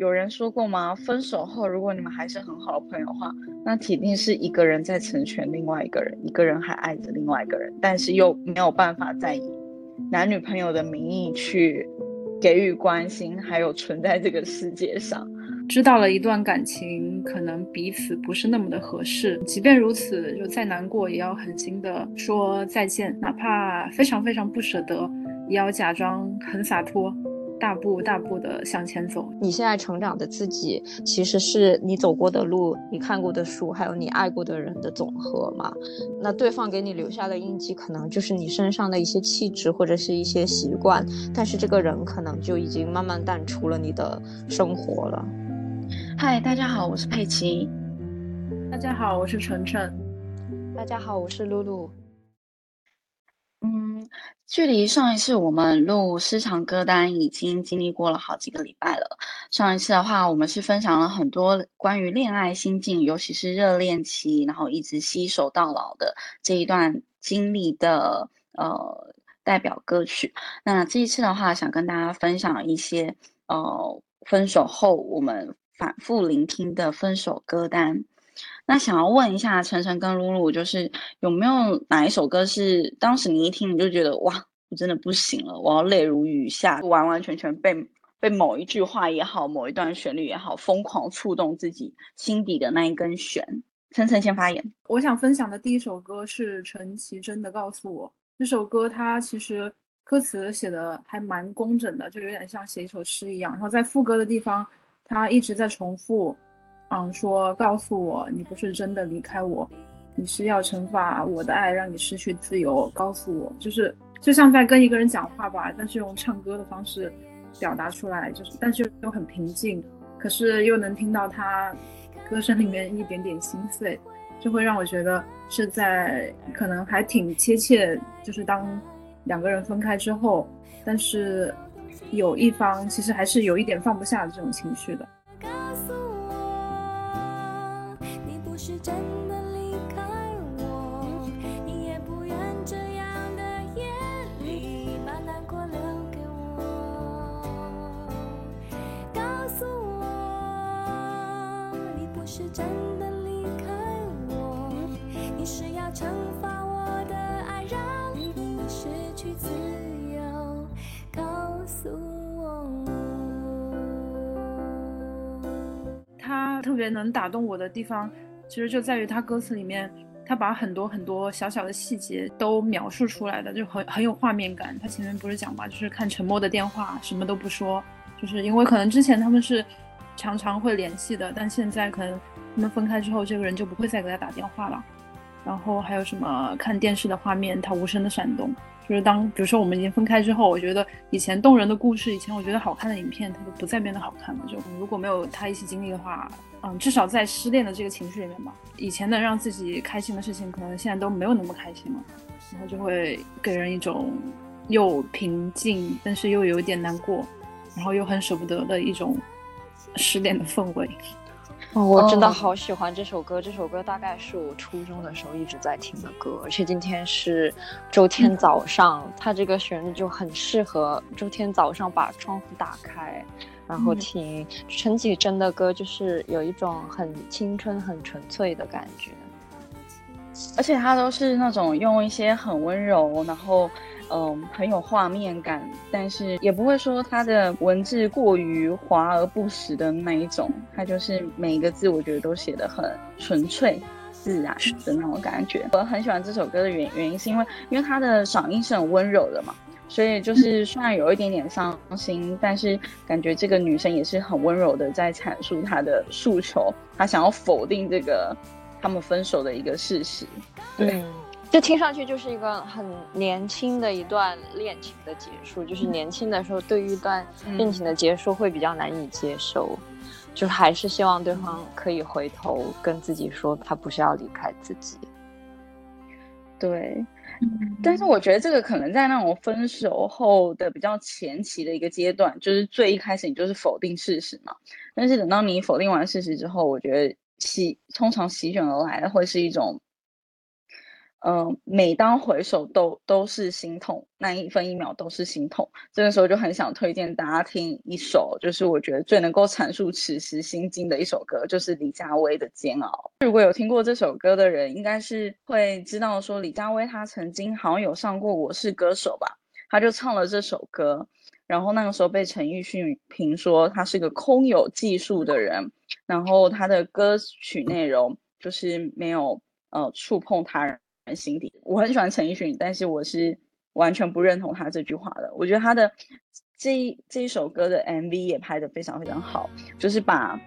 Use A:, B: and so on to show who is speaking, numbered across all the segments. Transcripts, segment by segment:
A: 有人说过吗？分手后，如果你们还是很好的朋友的话，那铁定是一个人在成全另外一个人，一个人还爱着另外一个人，但是又没有办法再以男女朋友的名义去给予关心，还有存在这个世界上。
B: 知道了一段感情可能彼此不是那么的合适，即便如此，就再难过也要狠心的说再见，哪怕非常非常不舍得，也要假装很洒脱。大步大步的向前走。
C: 你现在成长的自己，其实是你走过的路、你看过的书，还有你爱过的人的总和嘛？那对方给你留下的印记，可能就是你身上的一些气质或者是一些习惯，但是这个人可能就已经慢慢淡出了你的生活了。
A: 嗨，大家好，我是佩奇。
B: 大家好，我是晨晨。
C: 大家好，我是露露。
A: 嗯，距离上一次我们录私藏歌单已经经历过了好几个礼拜了。上一次的话，我们是分享了很多关于恋爱心境，尤其是热恋期，然后一直携手到老的这一段经历的呃代表歌曲。那这一次的话，想跟大家分享一些呃分手后我们反复聆听的分手歌单。那想要问一下晨晨跟露露，就是有没有哪一首歌是当时你一听你就觉得哇，我真的不行了，我要泪如雨下，完完全全被被某一句话也好，某一段旋律也好，疯狂触动自己心底的那一根弦。晨晨先发言，
B: 我想分享的第一首歌是陈绮贞的《告诉我》。这首歌它其实歌词写的还蛮工整的，就有点像写一首诗一样。然后在副歌的地方，它一直在重复。嗯，说告诉我，你不是真的离开我，你是要惩罚我的爱，让你失去自由。告诉我，就是就像在跟一个人讲话吧，但是用唱歌的方式表达出来，就是但是又很平静，可是又能听到他歌声里面一点点心碎，就会让我觉得是在可能还挺贴切，就是当两个人分开之后，但是有一方其实还是有一点放不下的这种情绪的。
D: 真的离开我你也不愿这样的夜里把难过留给我告诉我你不是真的离开我你是要惩罚我的爱让你失去自由告诉我
B: 他特别能打动我的地方其实就在于他歌词里面，他把很多很多小小的细节都描述出来的，就很很有画面感。他前面不是讲嘛，就是看沉默的电话，什么都不说，就是因为可能之前他们是常常会联系的，但现在可能他们分开之后，这个人就不会再给他打电话了。然后还有什么看电视的画面，他无声的闪动。就是当比如说我们已经分开之后，我觉得以前动人的故事，以前我觉得好看的影片，它就不再变得好看了。就如果没有他一起经历的话，嗯，至少在失恋的这个情绪里面吧，以前能让自己开心的事情，可能现在都没有那么开心了，然后就会给人一种又平静，但是又有点难过，然后又很舍不得的一种失恋的氛围。
C: 哦，我真的好喜欢这首歌。这首歌大概是我初中的时候一直在听的歌，而且今天是周天早上，它这个旋律就很适合周天早上把窗户打开，然后听陈绮贞的歌，就是有一种很青春、很纯粹的感觉。
A: 而且它都是那种用一些很温柔，然后。嗯，很有画面感，但是也不会说他的文字过于华而不实的那一种。他就是每一个字，我觉得都写的很纯粹、自然的那种感觉。我很喜欢这首歌的原原因，是因为因为他的嗓音是很温柔的嘛，所以就是虽然有一点点伤心，但是感觉这个女生也是很温柔的在阐述她的诉求，她想要否定这个他们分手的一个事实。对。
C: 就听上去就是一个很年轻的一段恋情的结束，就是年轻的时候对于一段恋情的结束会比较难以接受，就还是希望对方可以回头跟自己说他不是要离开自己。
A: 对，但是我觉得这个可能在那种分手后的比较前期的一个阶段，就是最一开始你就是否定事实嘛，但是等到你否定完事实之后，我觉得席通常席卷而来的会是一种。嗯，每当回首都都是心痛，那一分一秒都是心痛。这个时候就很想推荐大家听一首，就是我觉得最能够阐述此时心境的一首歌，就是李佳薇的《煎熬》。如果有听过这首歌的人，应该是会知道说，李佳薇她曾经好像有上过《我是歌手》吧，她就唱了这首歌，然后那个时候被陈奕迅评说他是个空有技术的人，然后他的歌曲内容就是没有呃触碰他人。心底，我很喜欢陈奕迅，但是我是完全不认同他这句话的。我觉得他的这这一首歌的 MV 也拍得非常非常好，就是把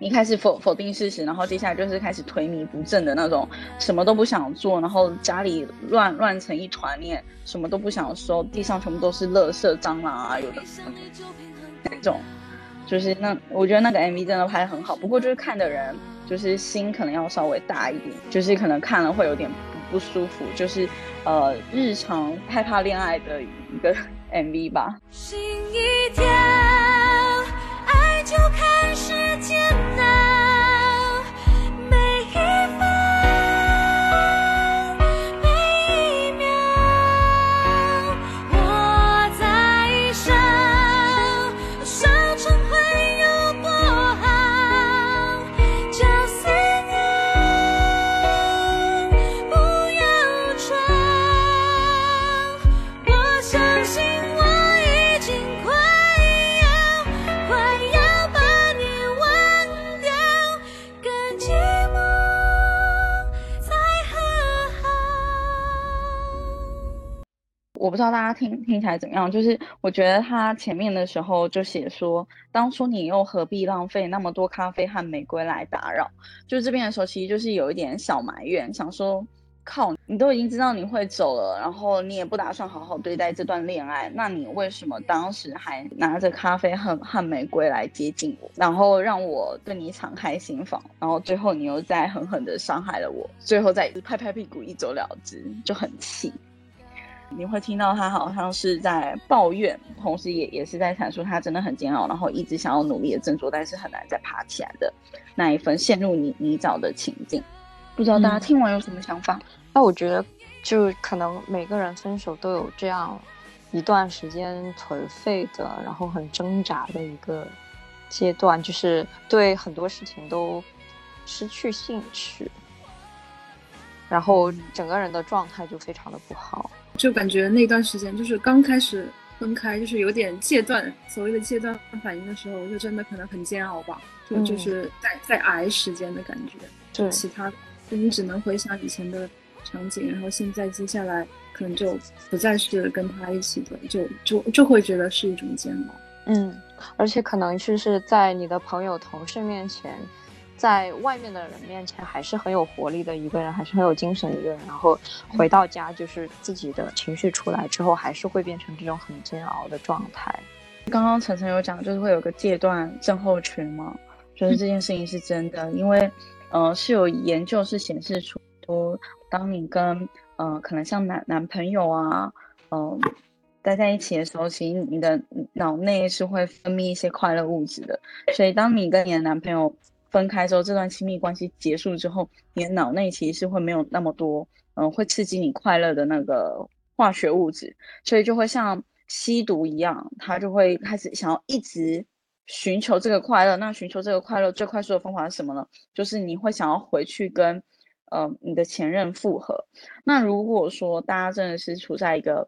A: 一开始否否定事实，然后接下来就是开始颓靡不振的那种，什么都不想做，然后家里乱乱成一团，念什么都不想收，地上全部都是垃圾、蟑螂啊，有的那种，就是那我觉得那个 MV 真的拍得很好，不过就是看的人就是心可能要稍微大一点，就是可能看了会有点。不舒服，就是呃，日常害怕恋爱的一个 MV 吧。心一跳，爱就开始我不知道大家听听起来怎么样，就是我觉得他前面的时候就写说，当初你又何必浪费那么多咖啡和玫瑰来打扰？就这边的时候，其实就是有一点小埋怨，想说，靠，你都已经知道你会走了，然后你也不打算好好对待这段恋爱，那你为什么当时还拿着咖啡和和玫瑰来接近我，然后让我对你敞开心房，然后最后你又再狠狠的伤害了我，最后再拍拍屁股一走了之，就很气。你会听到他好像是在抱怨，同时也也是在阐述他真的很煎熬，然后一直想要努力的振作，但是很难再爬起来的那一份陷入泥泥沼的情境。不知道大家听完有什么想法？
C: 那我觉得，就可能每个人分手都有这样一段时间颓废的，然后很挣扎的一个阶段，就是对很多事情都失去兴趣，然后整个人的状态就非常的不好。
B: 就感觉那段时间就是刚开始分开，就是有点戒断，所谓的戒断反应的时候，就真的可能很煎熬吧，就就是在在挨时间的感觉。
C: 对，
B: 其他就你只能回想以前的场景，然后现在接下来可能就不再是跟他一起的，就就就会觉得是一种煎熬。
C: 嗯，而且可能就是在你的朋友、同事面前。在外面的人面前还是很有活力的一个人，还是很有精神的一个人。然后回到家，就是自己的情绪出来之后，还是会变成这种很煎熬的状态。
A: 刚刚晨晨有讲，就是会有个戒断症候群嘛？就是这件事情是真的，因为，呃，是有研究是显示出，当你跟，呃，可能像男男朋友啊，嗯，待在一起的时候，其实你的脑内是会分泌一些快乐物质的。所以，当你跟你的男朋友分开之后，这段亲密关系结束之后，你的脑内其实是会没有那么多，嗯，会刺激你快乐的那个化学物质，所以就会像吸毒一样，他就会开始想要一直寻求这个快乐。那寻求这个快乐最快速的方法是什么呢？就是你会想要回去跟，呃，你的前任复合。那如果说大家真的是处在一个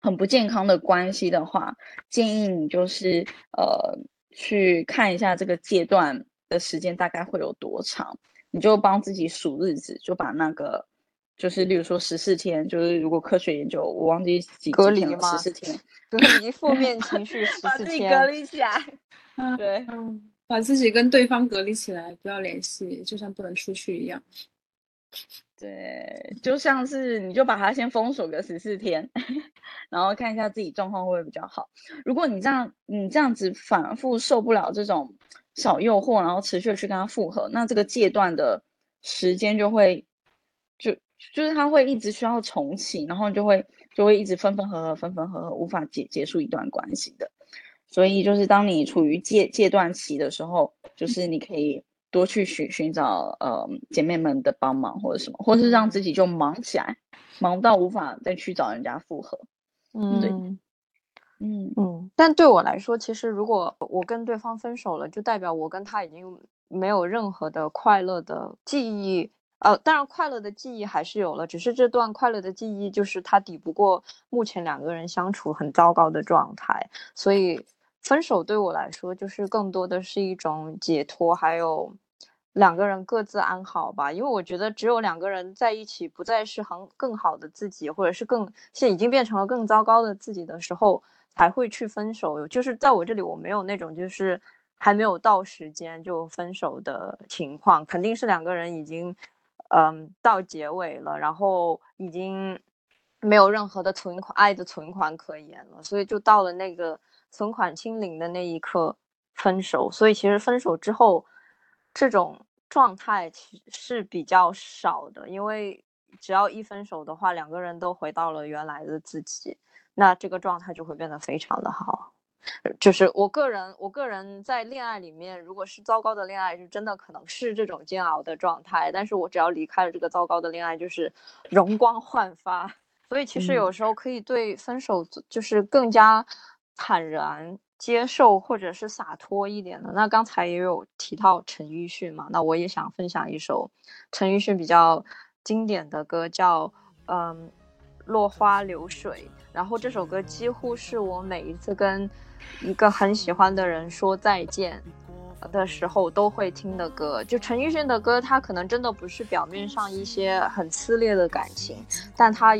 A: 很不健康的关系的话，建议你就是呃去看一下这个阶段。的时间大概会有多长？你就帮自己数日子，就把那个，就是例如说十四天，就是如果科学研究，我忘记几
C: 隔离
A: 十四天，
C: 隔离 负面情绪十四天，
A: 隔离起来，对，
B: 把自己跟对方隔离起来，不要联系，就像不能出去一样。
A: 对，就像是你就把它先封锁个十四天，然后看一下自己状况会不会比较好。如果你这样，你这样子反复受不了这种。小诱惑，然后持续的去跟他复合，那这个阶段的时间就会，就就是他会一直需要重启，然后就会就会一直分分合合，分分合合，无法结结束一段关系的。所以就是当你处于戒戒断期的时候，就是你可以多去寻寻找呃姐妹们的帮忙或者什么，或是让自己就忙起来，忙到无法再去找人家复合。
C: 嗯，
A: 对
C: 嗯嗯。但对我来说，其实如果我跟对方分手了，就代表我跟他已经没有任何的快乐的记忆。呃，当然快乐的记忆还是有了，只是这段快乐的记忆就是它抵不过目前两个人相处很糟糕的状态，所以分手对我来说就是更多的是一种解脱，还有两个人各自安好吧。因为我觉得只有两个人在一起，不再是很更好的自己，或者是更现在已经变成了更糟糕的自己的时候，才会去分手。就是在我这里，我没有那种就是还没有到时间就分手的情况，肯定是两个人已经。嗯，到结尾了，然后已经没有任何的存款，爱的存款可言了，所以就到了那个存款清零的那一刻分手。所以其实分手之后，这种状态其实是比较少的，因为只要一分手的话，两个人都回到了原来的自己，那这个状态就会变得非常的好。就是我个人，我个人在恋爱里面，如果是糟糕的恋爱，是真的可能是这种煎熬的状态。但是我只要离开了这个糟糕的恋爱，就是容光焕发。所以其实有时候可以对分手就是更加坦然接受，或者是洒脱一点的。那刚才也有提到陈奕迅嘛，那我也想分享一首陈奕迅比较经典的歌，叫嗯《落花流水》。然后这首歌几乎是我每一次跟一个很喜欢的人说再见的时候都会听的歌，就陈奕迅的歌，他可能真的不是表面上一些很撕裂的感情，但他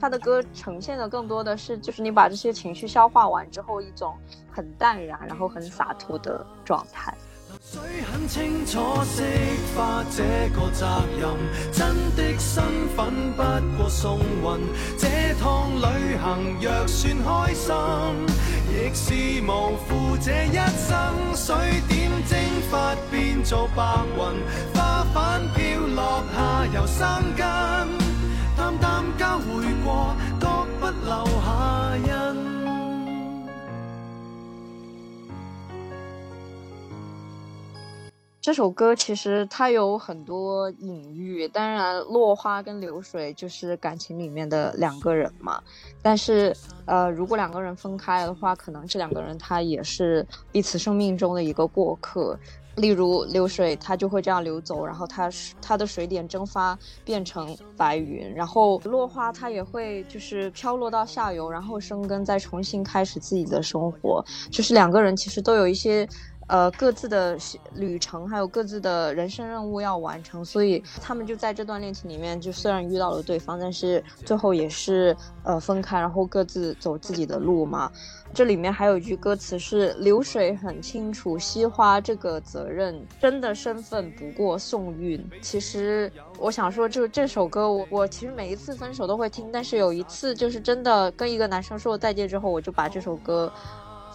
C: 他的歌呈现的更多的是，就是你把这些情绪消化完之后，一种很淡然，然后很洒脱的状态。
E: 水很清楚释化这个责任，真的身份不过送运。这趟旅行若算开心，亦是无负这一生。水点蒸发变做白云，花瓣飘落下又生根，淡淡交会过，各不留下印。
C: 这首歌其实它有很多隐喻，当然落花跟流水就是感情里面的两个人嘛。但是，呃，如果两个人分开的话，可能这两个人他也是彼此生命中的一个过客。例如流水，它就会这样流走，然后它它的水点蒸发变成白云，然后落花它也会就是飘落到下游，然后生根，再重新开始自己的生活。就是两个人其实都有一些。呃，各自的旅程还有各自的人生任务要完成，所以他们就在这段恋情里面，就虽然遇到了对方，但是最后也是呃分开，然后各自走自己的路嘛。这里面还有一句歌词是“流水很清楚，惜花这个责任，真的身份不过送运”。其实我想说，就这首歌，我我其实每一次分手都会听，但是有一次就是真的跟一个男生说了再见之后，我就把这首歌。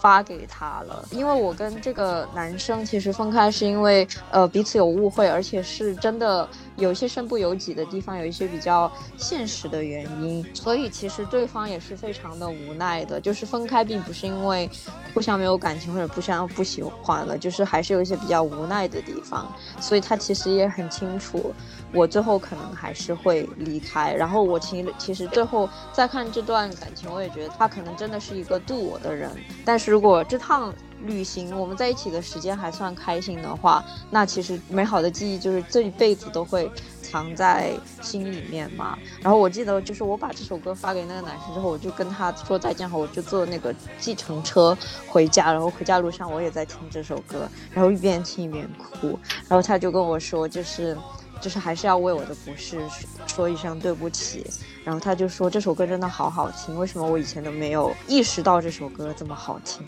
C: 发给他了，因为我跟这个男生其实分开是因为呃彼此有误会，而且是真的有一些身不由己的地方，有一些比较现实的原因，所以其实对方也是非常的无奈的。就是分开并不是因为互相没有感情或者互相不喜欢了，就是还是有一些比较无奈的地方，所以他其实也很清楚。我最后可能还是会离开，然后我其其实最后再看这段感情，我也觉得他可能真的是一个渡我的人。但是如果这趟旅行我们在一起的时间还算开心的话，那其实美好的记忆就是这一辈子都会藏在心里面嘛。然后我记得就是我把这首歌发给那个男生之后，我就跟他说再见后，我就坐那个计程车回家，然后回家路上我也在听这首歌，然后一边听一边哭，然后他就跟我说就是。就是还是要为我的不是说一声对不起，然后他就说这首歌真的好好听，为什么我以前都没有意识到这首歌这么好听？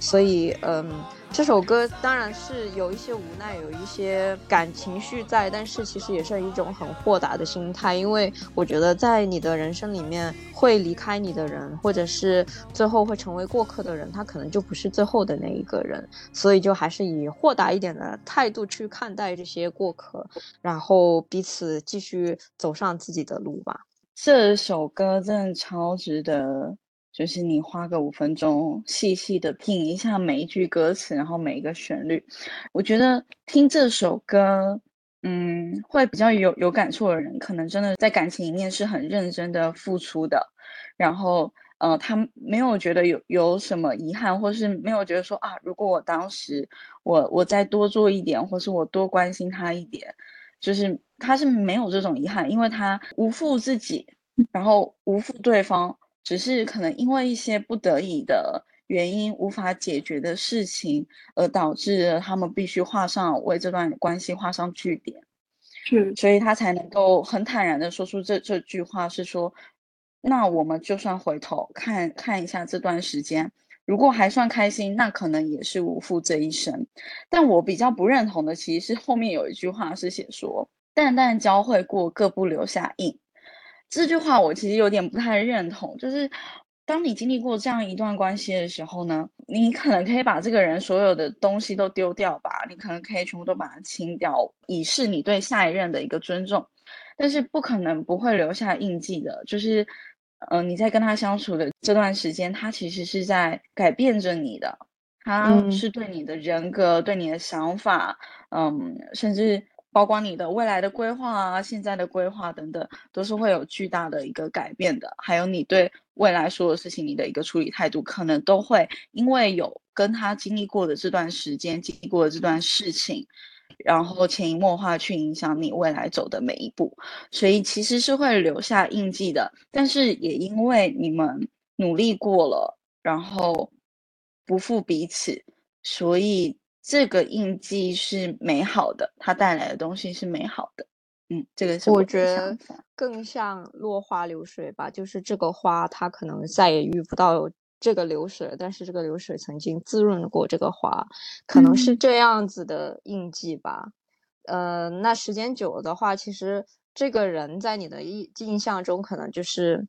C: 所以，嗯，这首歌当然是有一些无奈，有一些感情绪在，但是其实也是一种很豁达的心态，因为我觉得在你的人生里面会离开你的人，或者是最后会成为过客的人，他可能就不是最后的那一个人，所以就还是以豁达一点的态度去看待这些过客，然后彼此继续走上自己的路吧。
A: 这首歌真的超值得就是你花个五分钟，细细的品一下每一句歌词，然后每一个旋律，我觉得听这首歌，嗯，会比较有有感触的人，可能真的在感情里面是很认真的付出的，然后，呃，他没有觉得有有什么遗憾，或是没有觉得说啊，如果我当时我我再多做一点，或是我多关心他一点，就是他是没有这种遗憾，因为他无负自己，然后无负对方。只是可能因为一些不得已的原因无法解决的事情，而导致他们必须画上为这段关系画上句点，
B: 是，
A: 所以他才能够很坦然的说出这这句话，是说，那我们就算回头看看一下这段时间，如果还算开心，那可能也是无负这一生。但我比较不认同的，其实是后面有一句话是写说，淡淡交汇过，各不留下印。这句话我其实有点不太认同，就是当你经历过这样一段关系的时候呢，你可能可以把这个人所有的东西都丢掉吧，你可能可以全部都把它清掉，以示你对下一任的一个尊重，但是不可能不会留下印记的，就是，嗯，你在跟他相处的这段时间，他其实是在改变着你的，他是对你的人格、对你的想法，嗯，甚至。包括你的未来的规划啊，现在的规划等等，都是会有巨大的一个改变的。还有你对未来所有事情，你的一个处理态度，可能都会因为有跟他经历过的这段时间，经历过的这段事情，然后潜移默化去影响你未来走的每一步。所以其实是会留下印记的。但是也因为你们努力过了，然后不负彼此，所以。这个印记是美好的，它带来的东西是美好的。嗯，这个是
C: 我觉得更像落花流水吧，就是这个花它可能再也遇不到这个流水，但是这个流水曾经滋润过这个花，可能是这样子的印记吧。呃，那时间久了的话，其实这个人在你的印印象中可能就是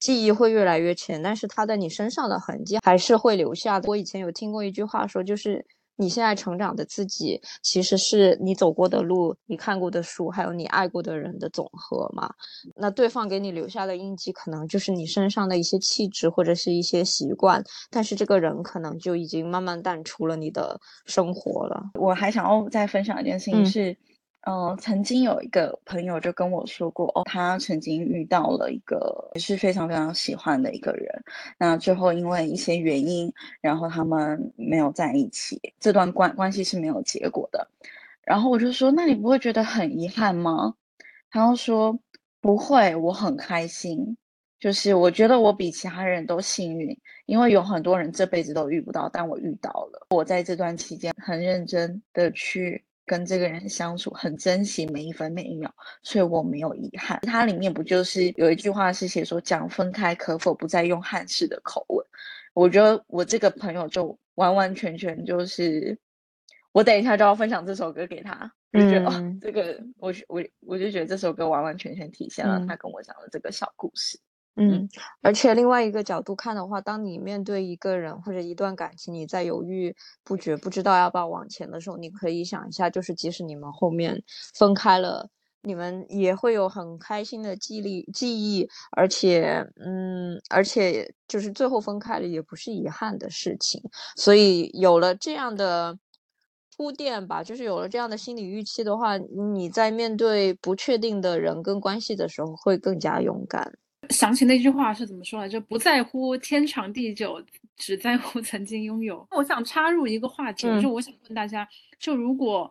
C: 记忆会越来越浅，但是他在你身上的痕迹还是会留下的。我以前有听过一句话说，就是。你现在成长的自己，其实是你走过的路、你看过的书，还有你爱过的人的总和嘛？那对方给你留下的印记，可能就是你身上的一些气质或者是一些习惯，但是这个人可能就已经慢慢淡出了你的生活了。
A: 我还想要再分享一件事情是。嗯，曾经有一个朋友就跟我说过，哦，他曾经遇到了一个也是非常非常喜欢的一个人，那最后因为一些原因，然后他们没有在一起，这段关关系是没有结果的。然后我就说，那你不会觉得很遗憾吗？他又说不会，我很开心，就是我觉得我比其他人都幸运，因为有很多人这辈子都遇不到，但我遇到了。我在这段期间很认真的去。跟这个人相处很珍惜每一分每一秒，所以我没有遗憾。它里面不就是有一句话是写说讲分开可否不再用汉式的口吻？我觉得我这个朋友就完完全全就是，我等一下就要分享这首歌给他，就觉得哦，这个我我我就觉得这首歌完完全全体现了他跟我讲的这个小故事。
C: 嗯，而且另外一个角度看的话，当你面对一个人或者一段感情，你在犹豫不决，不知道要不要往前的时候，你可以想一下，就是即使你们后面分开了，你们也会有很开心的记忆记忆，而且，嗯，而且就是最后分开了也不是遗憾的事情。所以有了这样的铺垫吧，就是有了这样的心理预期的话，你在面对不确定的人跟关系的时候，会更加勇敢。
B: 想起那句话是怎么说来着？不在乎天长地久，只在乎曾经拥有。我想插入一个话题，就我想问大家，就如果，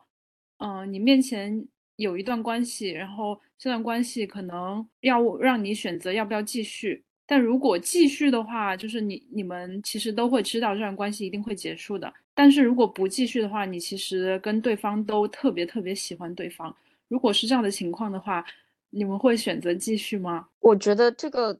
B: 嗯，你面前有一段关系，然后这段关系可能要让你选择要不要继续，但如果继续的话，就是你你们其实都会知道这段关系一定会结束的。但是如果不继续的话，你其实跟对方都特别特别喜欢对方。如果是这样的情况的话。你们会选择继续吗？
C: 我觉得这个，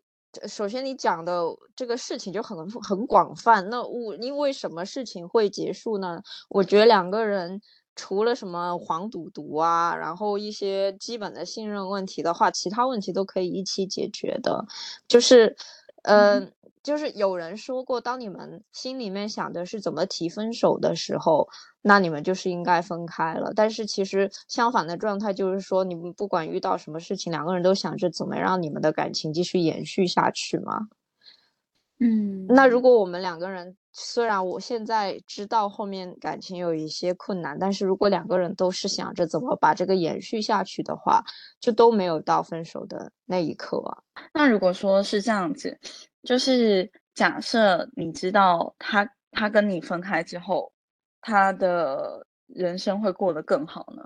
C: 首先你讲的这个事情就很很广泛。那我因为什么事情会结束呢？我觉得两个人除了什么黄赌毒啊，然后一些基本的信任问题的话，其他问题都可以一起解决的。就是，嗯。就是有人说过，当你们心里面想的是怎么提分手的时候，那你们就是应该分开了。但是其实相反的状态就是说，你们不管遇到什么事情，两个人都想着怎么让你们的感情继续延续下去嘛。
B: 嗯，
C: 那如果我们两个人，虽然我现在知道后面感情有一些困难，但是如果两个人都是想着怎么把这个延续下去的话，就都没有到分手的那一刻啊。
A: 那如果说是这样子，就是假设你知道他他跟你分开之后，他的人生会过得更好呢？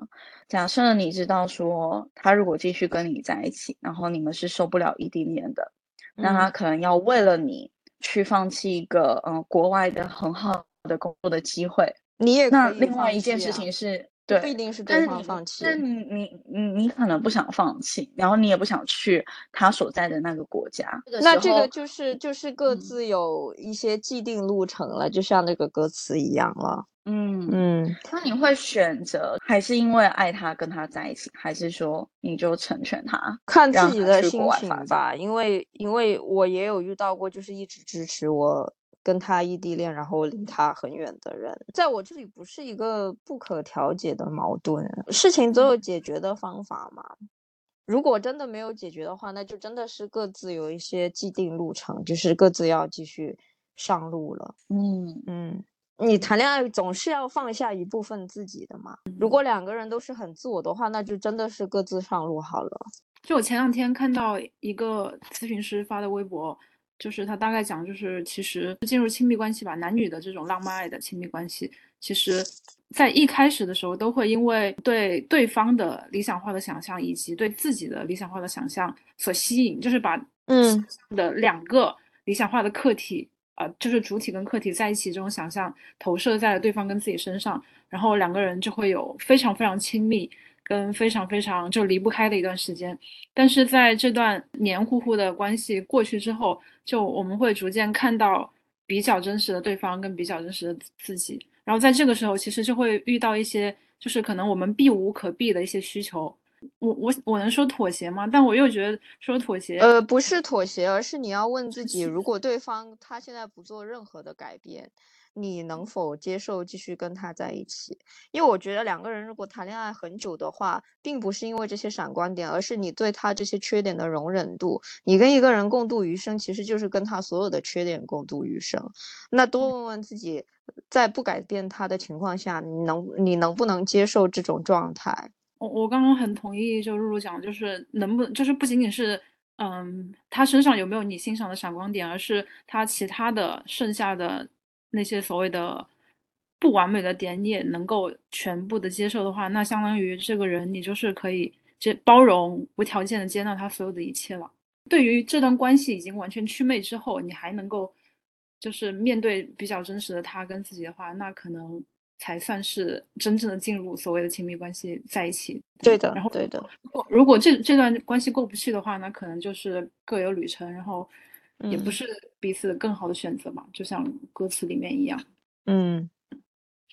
A: 假设你知道说他如果继续跟你在一起，然后你们是受不了异地恋的，那他可能要为了你。去放弃一个嗯国外的很好的工作的机会，
C: 你也
A: 那另外一件事情是对，
C: 不一定是对方放弃，
A: 但你你你你可能不想放弃，然后你也不想去他所在的那个国家，
C: 那这个就是就是各自有一些既定路程了，就像那个歌词一样了。
A: 嗯嗯，那你会选择还是因为爱他跟他在一起，还是说你就成全他？
C: 看自己的心情吧，因为因为我也有遇到过，就是一直支持我跟他异地恋，然后离他很远的人，在我这里不是一个不可调解的矛盾，事情总有解决的方法嘛。如果真的没有解决的话，那就真的是各自有一些既定路程，就是各自要继续上路了。嗯嗯。你谈恋爱总是要放下一部分自己的嘛。如果两个人都是很自我的话，那就真的是各自上路好了。
B: 就我前两天看到一个咨询师发的微博，就是他大概讲，就是其实进入亲密关系吧，男女的这种浪漫爱的亲密关系，其实在一开始的时候都会因为对对方的理想化的想象以及对自己的理想化的想象所吸引，就是把嗯的两个理想化的客体。呃，就是主体跟客体在一起这种想象投射在了对方跟自己身上，然后两个人就会有非常非常亲密，跟非常非常就离不开的一段时间。但是在这段黏糊糊的关系过去之后，就我们会逐渐看到比较真实的对方跟比较真实的自己。然后在这个时候，其实就会遇到一些就是可能我们避无可避的一些需求。我我我能说妥协吗？但我又觉得说妥协，
C: 呃，不是妥协，而是你要问自己，如果对方他现在不做任何的改变，你能否接受继续跟他在一起？因为我觉得两个人如果谈恋爱很久的话，并不是因为这些闪光点，而是你对他这些缺点的容忍度。你跟一个人共度余生，其实就是跟他所有的缺点共度余生。那多问问自己，在不改变他的情况下，你能你能不能接受这种状态？
B: 我我刚刚很同意，就露露讲，就是能不，就是不仅仅是，嗯，他身上有没有你欣赏的闪光点，而是他其他的剩下的那些所谓的不完美的点，你也能够全部的接受的话，那相当于这个人你就是可以接包容、无条件的接纳他所有的一切了。对于这段关系已经完全祛魅之后，你还能够就是面对比较真实的他跟自己的话，那可能。才算是真正的进入所谓的亲密关系在一起。
C: 对的，
B: 然后
C: 对的。
B: 如果如果这这段关系过不去的话，那可能就是各有旅程，然后也不是彼此更好的选择嘛。就像歌词里面一样，
C: 嗯，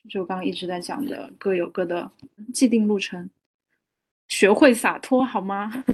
B: 就刚刚一直在讲的，各有各的既定路程，学会洒脱好吗？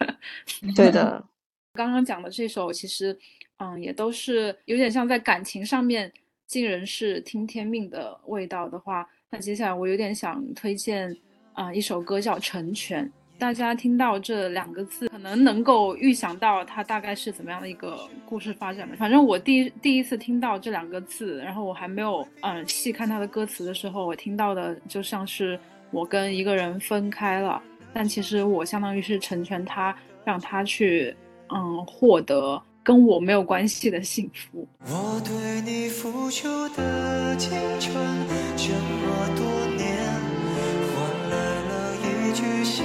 C: 对的。
B: 刚刚讲的这首其实，嗯，也都是有点像在感情上面。尽人事听天命的味道的话，那接下来我有点想推荐啊一首歌叫《成全》。大家听到这两个字，可能能够预想到它大概是怎么样的一个故事发展的。反正我第一第一次听到这两个字，然后我还没有嗯细看它的歌词的时候，我听到的就像是我跟一个人分开了，但其实我相当于是成全他，让他去嗯获得。跟我没有关系的幸福。
E: 我对你付出的青春，这么多年，换来了一句谢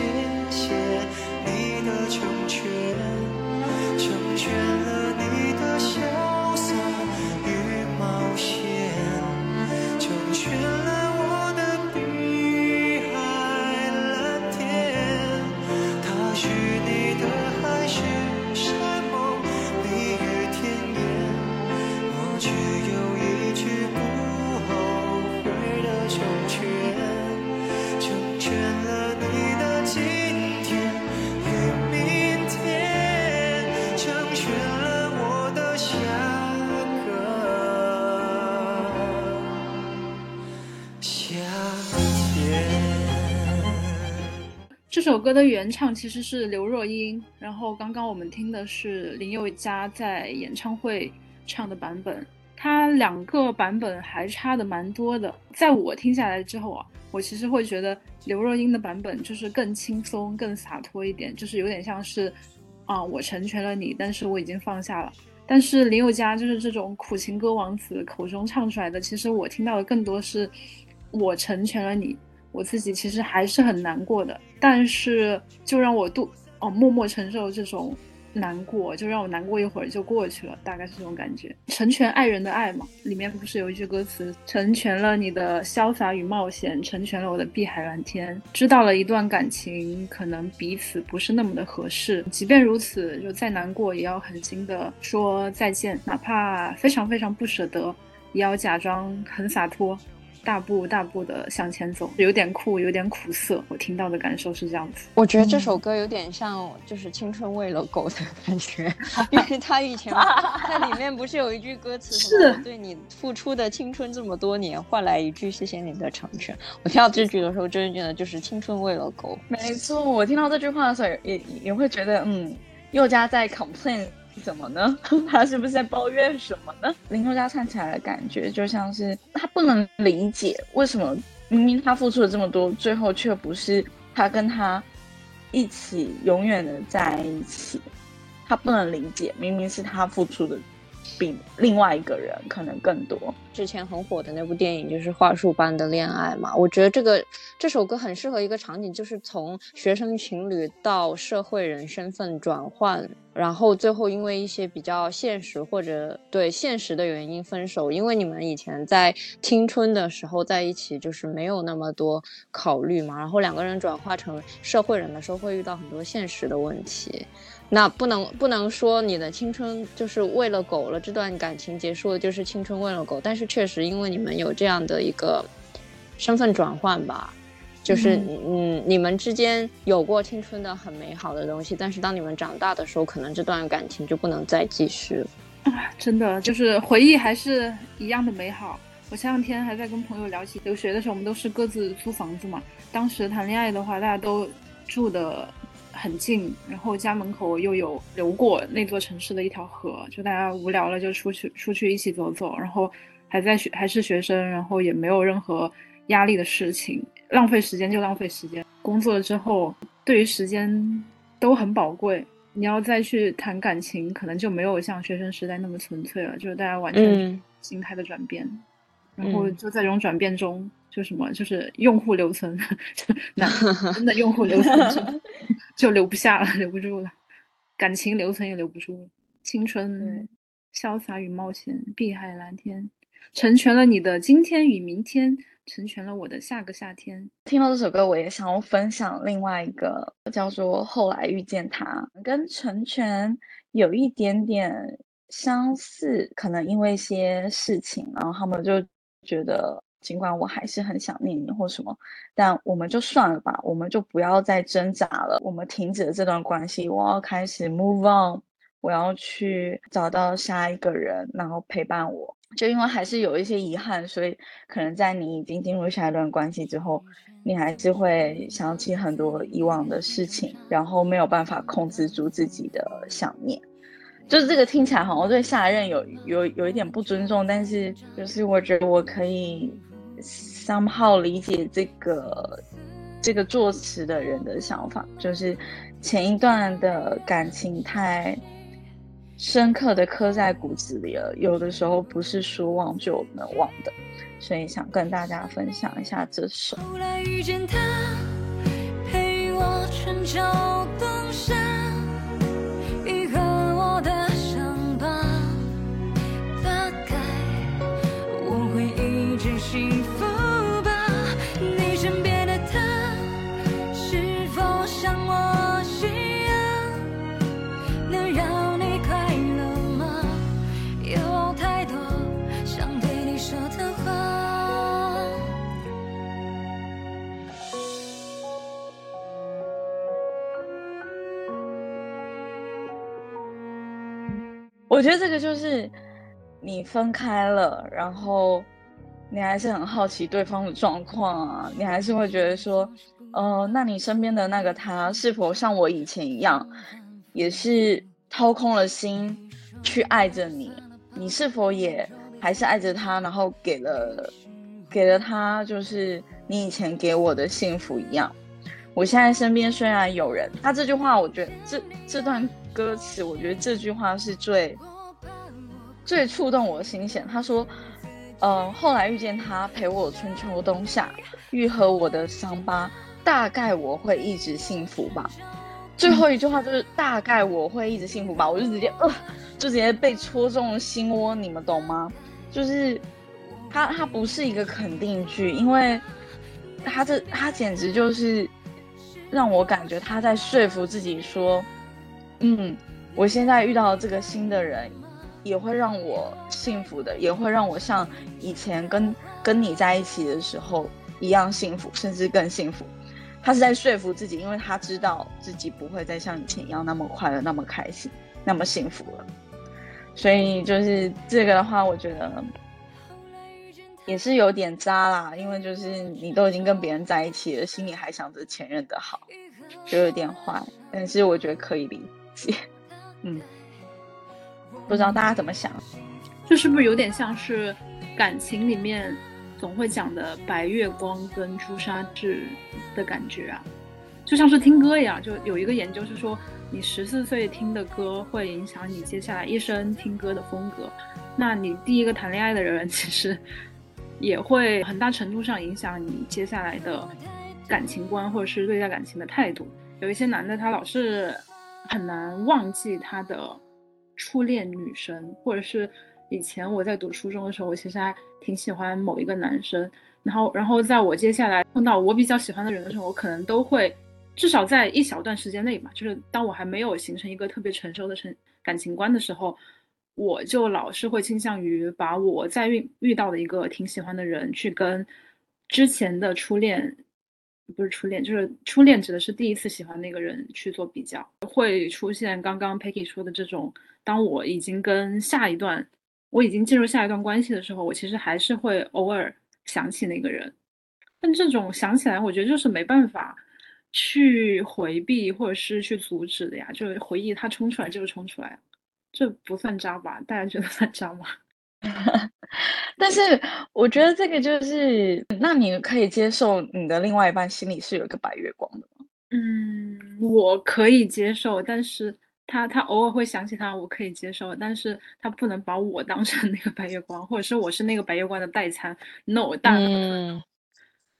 B: 这首歌的原唱其实是刘若英，然后刚刚我们听的是林宥嘉在演唱会唱的版本，它两个版本还差的蛮多的。在我听下来之后啊，我其实会觉得刘若英的版本就是更轻松、更洒脱一点，就是有点像是，啊，我成全了你，但是我已经放下了。但是林宥嘉就是这种苦情歌王子口中唱出来的，其实我听到的更多是，我成全了你，我自己其实还是很难过的，但是就让我度哦默默承受这种。难过就让我难过一会儿就过去了，大概是这种感觉。成全爱人的爱嘛，里面不是有一句歌词：成全了你的潇洒与冒险，成全了我的碧海蓝天。知道了一段感情可能彼此不是那么的合适，即便如此，就再难过也要狠心的说再见，哪怕非常非常不舍得，也要假装很洒脱。大步大步的向前走，有点酷，有点苦涩。我听到的感受是这样子。
C: 我觉得这首歌有点像，就是青春喂了狗的感觉，因为他以前 在里面不是有一句歌词，
B: 是
C: 对你付出的青春这么多年换来一句谢谢你的成全。我听到这句的时候，真的觉得就是青春喂了狗。
A: 没错，我听到这句话的时候，也也会觉得，嗯，宥嘉在 complain。怎么呢？他是不是在抱怨什么呢？林宥嘉唱起来的感觉就像是他不能理解为什么明明他付出了这么多，最后却不是他跟他一起永远的在一起。他不能理解，明明是他付出的。比另外一个人可能更多。
C: 之前很火的那部电影就是《话术般的恋爱》嘛，我觉得这个这首歌很适合一个场景，就是从学生情侣到社会人身份转换，然后最后因为一些比较现实或者对现实的原因分手。因为你们以前在青春的时候在一起，就是没有那么多考虑嘛，然后两个人转化成社会人的时候，会遇到很多现实的问题。那不能不能说你的青春就是为了狗了，这段感情结束了就是青春为了狗，但是确实因为你们有这样的一个身份转换吧，就是嗯你们之间有过青春的很美好的东西，但是当你们长大的时候，可能这段感情就不能再继续了。
B: 啊，真的就是回忆还是一样的美好。我前两天还在跟朋友聊起留学的时候，我们都是各自租房子嘛，当时谈恋爱的话，大家都住的。很近，然后家门口又有流过那座城市的一条河，就大家无聊了就出去出去一起走走，然后还在学还是学生，然后也没有任何压力的事情，浪费时间就浪费时间。工作了之后，对于时间都很宝贵，你要再去谈感情，可能就没有像学生时代那么纯粹了，就是大家完全心态的转变，然后就在这种转变中。就什么，就是用户留存，那 真的用户留存 就留不下了，留不住了，感情留存也留不住，青春，潇洒与冒险，碧海蓝天，成全了你的今天与明天，成全了我的下个夏天。
A: 听到这首歌，我也想要分享另外一个叫做《后来遇见他》，跟成全有一点点相似，可能因为一些事情，然后他们就觉得。尽管我还是很想念你或什么，但我们就算了吧，我们就不要再挣扎了，我们停止了这段关系，我要开始 move on，我要去找到下一个人，然后陪伴我。就因为还是有一些遗憾，所以可能在你已经进入下一段关系之后，你还是会想起很多以往的事情，然后没有办法控制住自己的想念。就是这个听起来好像对下一任有有有一点不尊重，但是就是我觉得我可以。想好理解这个这个作词的人的想法，就是前一段的感情太深刻的刻在骨子里了，有的时候不是说忘就能忘的，所以想跟大家分享一下这首。后来遇见他，陪我春秋冬夏。我我觉得这个就是你分开了，然后你还是很好奇对方的状况啊，你还是会觉得说，呃，那你身边的那个他是否像我以前一样，也是掏空了心去爱着你，你是否也还是爱着他，然后给了给了他，就是你以前给我的幸福一样。我现在身边虽然有人，他这句话，我觉得这这段歌词，我觉得这句话是最最触动我的心弦。他说：“嗯，后来遇见他，陪我春秋冬夏，愈合我的伤疤，大概我会一直幸福吧。”最后一句话就是“大概我会一直幸福吧”，我就直接呃，就直接被戳中心窝，你们懂吗？就是他他不是一个肯定句，因为他这他简直就是。让我感觉他在说服自己说：“嗯，我现在遇到这个新的人，也会让我幸福的，也会让我像以前跟跟你在一起的时候一样幸福，甚至更幸福。”他是在说服自己，因为他知道自己不会再像以前一样那么快乐、那么开心、那么幸福了。所以就是这个的话，我觉得。也是有点渣啦，因为就是你都已经跟别人在一起了，心里还想着前任的好，就有点坏。但是我觉得可以理解，嗯，不知道大家怎么想？
B: 这是不是有点像是感情里面总会讲的白月光跟朱砂痣的感觉啊？就像是听歌一样，就有一个研究是说，你十四岁听的歌会影响你接下来一生听歌的风格。那你第一个谈恋爱的人其实。也会很大程度上影响你接下来的感情观，或者是对待感情的态度。有一些男的，他老是很难忘记他的初恋女生，或者是以前我在读初中的时候，我其实还挺喜欢某一个男生。然后，然后在我接下来碰到我比较喜欢的人的时候，我可能都会至少在一小段时间内吧，就是当我还没有形成一个特别成熟的成感情观的时候。我就老是会倾向于把我在遇遇到的一个挺喜欢的人去跟之前的初恋，不是初恋，就是初恋指的是第一次喜欢那个人去做比较，会出现刚刚 Peggy 说的这种，当我已经跟下一段，我已经进入下一段关系的时候，我其实还是会偶尔想起那个人，但这种想起来，我觉得就是没办法去回避或者是去阻止的呀，就是回忆它冲出来就是冲出来。这不算渣吧？大家觉得算渣吗？
A: 但是我觉得这个就是，那你可以接受你的另外一半心里是有一个白月光的吗？
B: 嗯，我可以接受，但是他他偶尔会想起他，我可以接受，但是他不能把我当成那个白月光，或者是我是那个白月光的代餐。No，大
C: 嗯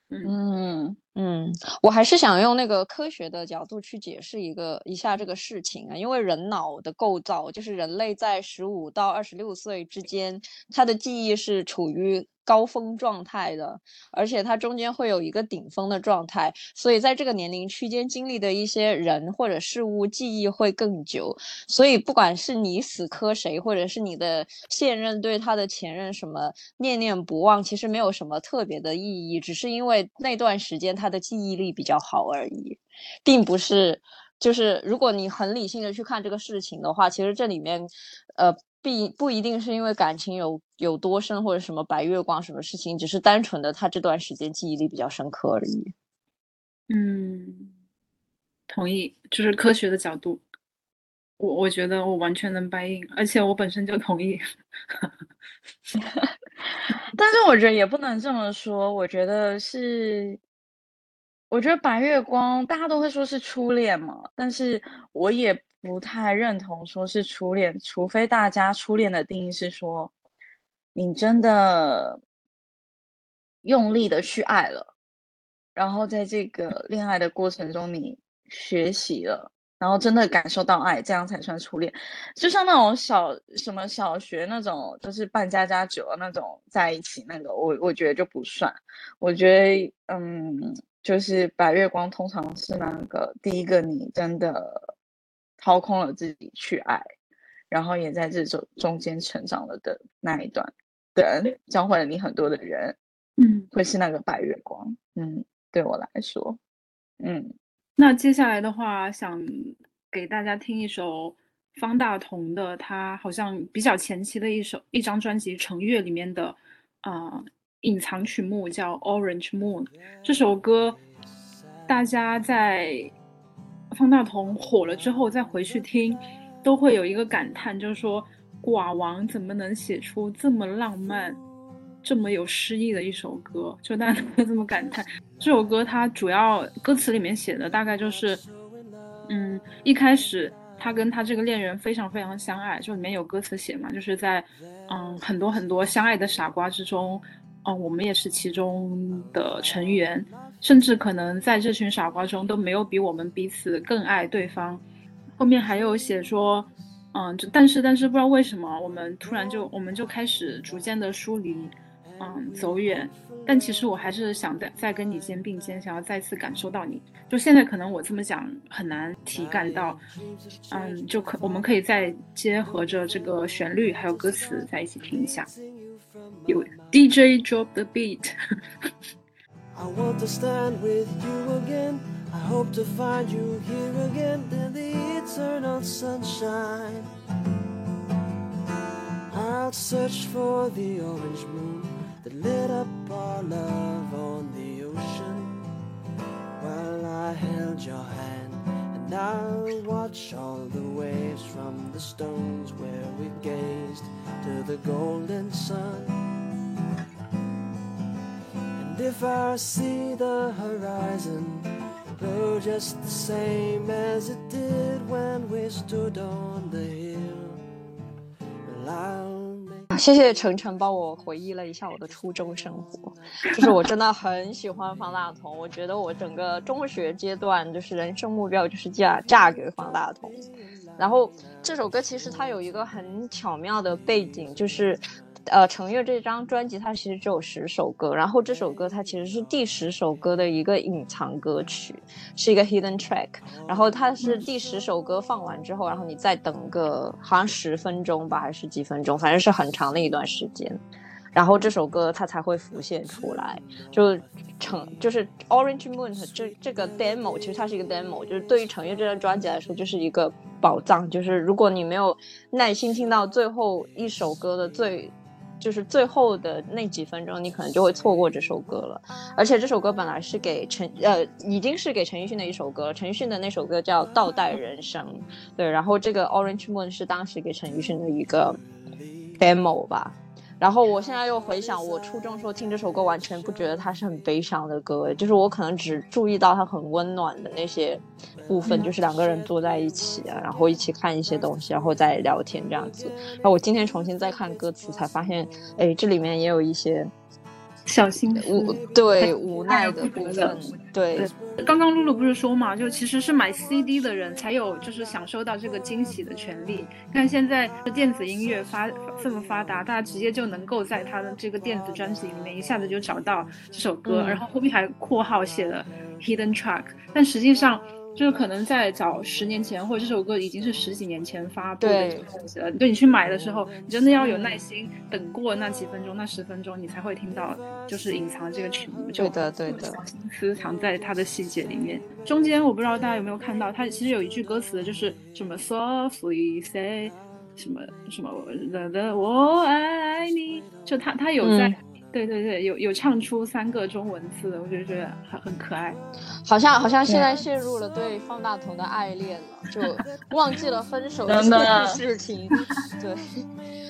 C: 嗯。嗯，嗯我还是想用那个科学的角度去解释一个一下这个事情啊，因为人脑的构造就是人类在十五到二十六岁之间，他的记忆是处于。高峰状态的，而且它中间会有一个顶峰的状态，所以在这个年龄区间经历的一些人或者事物记忆会更久。所以不管是你死磕谁，或者是你的现任对他的前任什么念念不忘，其实没有什么特别的意义，只是因为那段时间他他的记忆力比较好而已，并不是。就是如果你很理性的去看这个事情的话，其实这里面，呃。必不一定是因为感情有有多深或者什么白月光什么事情，只是单纯的他这段时间记忆力比较深刻而已。
B: 嗯，同意，就是科学的角度，我我觉得我完全能掰应，而且我本身就同意。
A: 但是我觉得也不能这么说，我觉得是，我觉得白月光大家都会说是初恋嘛，但是我也。不太认同说是初恋，除非大家初恋的定义是说，你真的用力的去爱了，然后在这个恋爱的过程中你学习了，然后真的感受到爱，这样才算初恋。就像那种小什么小学那种，就是扮家家酒那种在一起那个，我我觉得就不算。我觉得，嗯，就是白月光通常是那个第一个你真的。掏空了自己去爱，然后也在这种中间成长了的那一段的人，教会了你很多的人，
B: 嗯，
A: 会是那个白月光，嗯，对我来说，嗯，
B: 那接下来的话，想给大家听一首方大同的，他好像比较前期的一首一张专辑《成月》里面的啊隐藏曲目，叫《Orange Moon》。这首歌，大家在。方大同火了之后再回去听，都会有一个感叹，就是说寡王怎么能写出这么浪漫、这么有诗意的一首歌？就大家都会这么感叹。这首歌它主要歌词里面写的大概就是，嗯，一开始他跟他这个恋人非常非常相爱，就里面有歌词写嘛，就是在嗯很多很多相爱的傻瓜之中，嗯，我们也是其中的成员，甚至可能在这群傻瓜中都没有比我们彼此更爱对方。后面还有写说。嗯，就但是但是不知道为什么，我们突然就我们就开始逐渐的疏离，嗯，走远。但其实我还是想再再跟你肩并肩，想要再次感受到你。就现在可能我这么讲很难体感到，嗯，就可我们可以再结合着这个旋律还有歌词在一起听一下。有 DJ drop the beat。I want to stand with you again. I hope to find you here again in the eternal sunshine. I'll search for the orange moon that lit up our love on the ocean while I held your hand. And I'll watch all the waves from the stones where we gazed to the golden sun. And if I see the horizon, just the same as it did when we stood on the hill.
C: 谢谢晨晨帮我回忆了一下我的初中生活，就是我真的很喜欢方大同，我觉得我整个中学阶段就是人生目标就是嫁嫁给方大同。然后这首歌其实它有一个很巧妙的背景，就是呃，程月这张专辑它其实只有十首歌，然后这首歌它其实是第十首歌的一个隐藏歌曲，是一个 hidden track。然后它是第十首歌放完之后，然后你再等个好像十分钟吧，还是几分钟，反正是很长的一段时间，然后这首歌它才会浮现出来。就成就是 Orange Moon 这这个 demo，其实它是一个 demo，就是对于程月这张专辑来说就是一个宝藏。就是如果你没有耐心听到最后一首歌的最就是最后的那几分钟，你可能就会错过这首歌了。而且这首歌本来是给陈呃，已经是给陈奕迅的一首歌，陈奕迅的那首歌叫《倒带人生》。对，然后这个《Orange Moon》是当时给陈奕迅的一个 demo 吧。然后我现在又回想，我初中时候听这首歌，完全不觉得它是很悲伤的歌，就是我可能只注意到它很温暖的那些部分，就是两个人坐在一起啊，然后一起看一些东西，然后再聊天这样子。然后我今天重新再看歌词，才发现，哎，这里面也有一些。
B: 小心
C: 无对无奈的部分，对。
B: 刚刚露露不是说嘛，就其实是买 CD 的人才有就是享受到这个惊喜的权利。看现在的电子音乐发这么发达，大家直接就能够在他的这个电子专辑里面一下子就找到这首歌，然后后面还括号写了 hidden track，但实际上。就是可能在早十年前，或者这首歌已经是十几年前发布的东西了。对你去买的时候，你真的要有耐心，等过那几分钟、那十分钟，你才会听到，就是隐藏这个曲目。
C: 对的，对的，
B: 心思藏在它的细节里面。中间我不知道大家有没有看到，它其实有一句歌词，就是什么 softly say，什么什么的的我爱你，就他他有在。对对对，有有唱出三个中文字，我就觉得很很可爱。
C: 好像好像现在陷入了对方大同的爱恋了，就忘记了分手这件事情。对，